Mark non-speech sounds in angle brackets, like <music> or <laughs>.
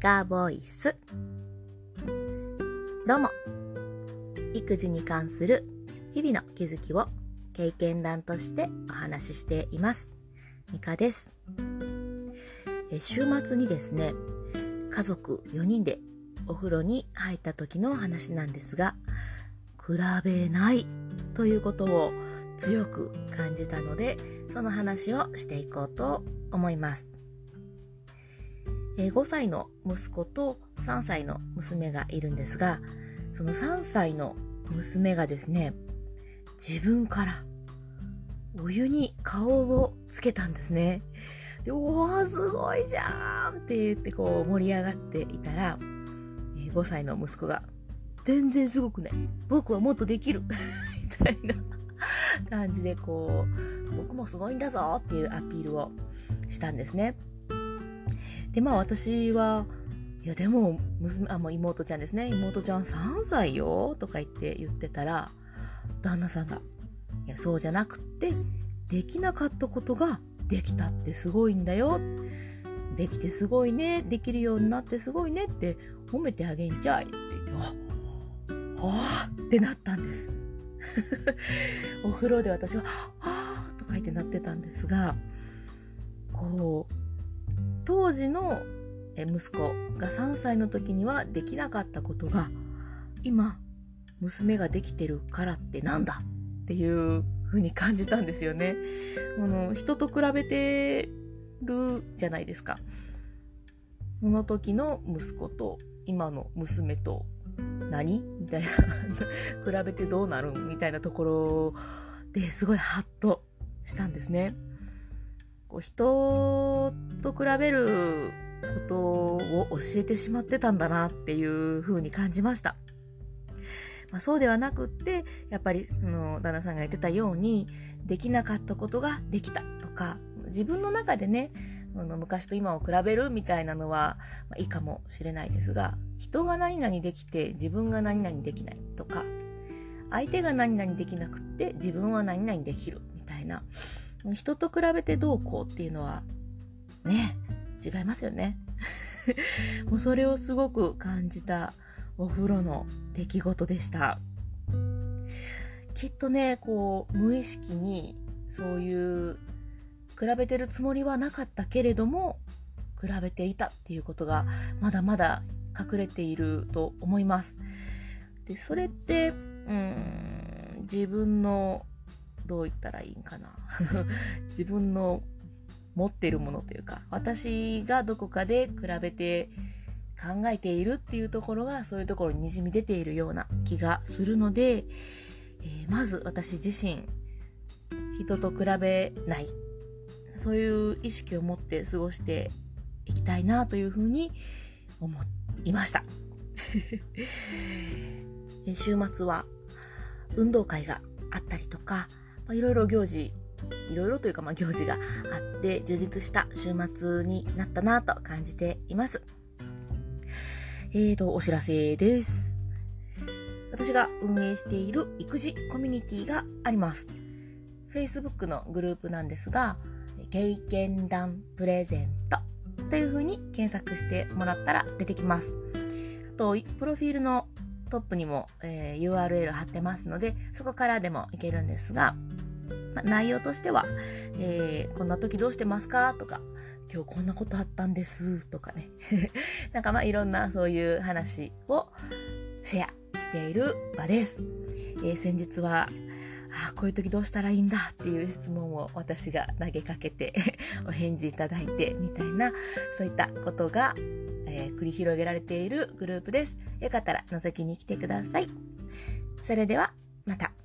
カボイス。どうも。育児に関する日々の気づきを経験談としてお話ししています。ミカです。え週末にですね家族4人でお風呂に入った時の話なんですが比べないということを強く感じたのでその話をしていこうと思います。5歳の息子と3歳の娘がいるんですがその3歳の娘がですね自分からお湯に顔をつけたんですね。でおーすごいじゃんって言ってこう盛り上がっていたら5歳の息子が全然すごくない。僕はもっとできる。みたいな感じでこう僕もすごいんだぞっていうアピールをしたんですね。でまあ私はいやでも娘あもう妹ちゃんですね。妹ちゃん3歳よとか言って言ってたら旦那さんがいやそうじゃなくってできなかったことができたってすごいんだよ。できてすごいねできるようになってすごいねって褒めてあげんちゃいって言ってああってなったんです。<laughs> お風呂で私は「ああ」とか言ってなってたんですがこう当時の息子が3歳の時にはできなかったことが今娘ができてるからってなんだっていう風に感じたんですよね。あの人と比べてるじゃないですか。その時の息子と今の娘と何？みたいな <laughs> 比べてどうなるみたいなところですごいハッとしたんですね。こう人と比べることを教えてしまってたんだなっていう風に感じました。まあ、そうではなくってやっぱりその旦那さんが言ってたようにできなかったことができたとか自分の中でね昔と今を比べるみたいなのは、まあ、いいかもしれないですが人が何々できて自分が何々できないとか相手が何々できなくって自分は何々できるみたいな人と比べてどうこうっていうのはね違いますよね。<laughs> もうそれをすごく感じたお風呂の出来事でした。きっとねこう無意識にそういう比べてるつもりはなかったけれども比べていたっていうことがまだまだ隠れていると思います。でそれってうん自分のどう言ったらいいんかな。<laughs> 自分の持ってるものというか私がどこかで比べて考えているっていうところがそういうところににじみ出ているような気がするので、えー、まず私自身人と比べない。そういう意識を持って過ごしていきたいなというふうに思いました。<laughs> 週末は運動会があったりとか、まあ、いろいろ行事いろいろというか、まあ、行事があって充実した週末になったなと感じています。えーと、お知らせです。私が運営している育児コミュニティがあります。Facebook のグループなんですが、経験談プレゼントという風に検索してもらったら出てきます。あと、プロフィールのトップにも、えー、URL 貼ってますので、そこからでもいけるんですが、ま内容としては、えー、こんな時どうしてますか？とか、今日こんなことあったんですとかね。<laughs> なんかまあいろんなそういう話をシェアしている場です。えー、先日は、あこういう時どうしたらいいんだ？っていう質問を私が投げかけて <laughs> お返事いただいてみたいなそういったことが、えー、繰り広げられているグループです。よかったら覗きに来てください。それではまた。